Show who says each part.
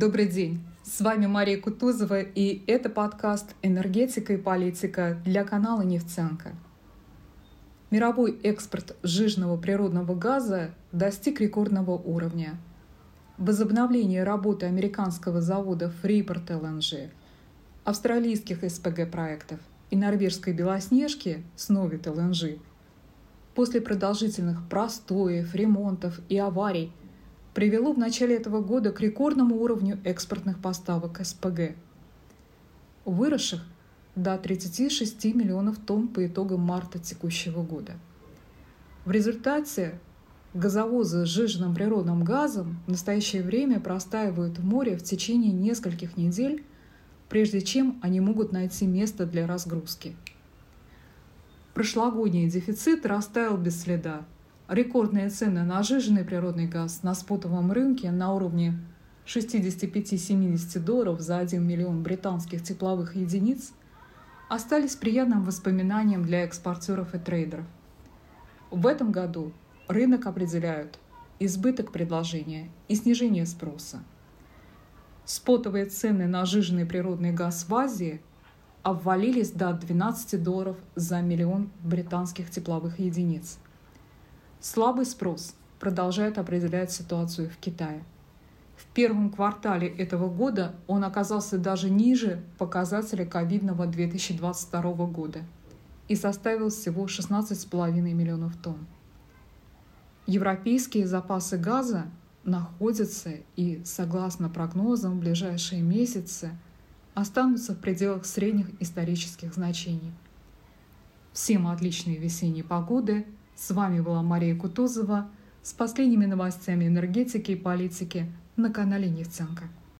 Speaker 1: Добрый день! С вами Мария Кутузова, и это подкаст «Энергетика и политика» для канала «Нефтянка». Мировой экспорт жижного природного газа достиг рекордного уровня. Возобновление работы американского завода Freeport LNG, австралийских СПГ-проектов и норвежской «Белоснежки» Snovit LNG после продолжительных простоев, ремонтов и аварий привело в начале этого года к рекордному уровню экспортных поставок СПГ, выросших до 36 миллионов тонн по итогам марта текущего года. В результате газовозы с сжиженным природным газом в настоящее время простаивают в море в течение нескольких недель, прежде чем они могут найти место для разгрузки. Прошлогодний дефицит растаял без следа – рекордные цены на жиженый природный газ на спотовом рынке на уровне 65-70 долларов за 1 миллион британских тепловых единиц остались приятным воспоминанием для экспортеров и трейдеров. В этом году рынок определяют избыток предложения и снижение спроса. Спотовые цены на жиженый природный газ в Азии обвалились до 12 долларов за миллион британских тепловых единиц – Слабый спрос продолжает определять ситуацию в Китае. В первом квартале этого года он оказался даже ниже показателя ковидного 2022 года и составил всего 16,5 миллионов тонн. Европейские запасы газа находятся и, согласно прогнозам, в ближайшие месяцы останутся в пределах средних исторических значений. Всем отличной весенней погоды – с вами была Мария Кутузова с последними новостями энергетики и политики на канале Нефтянка.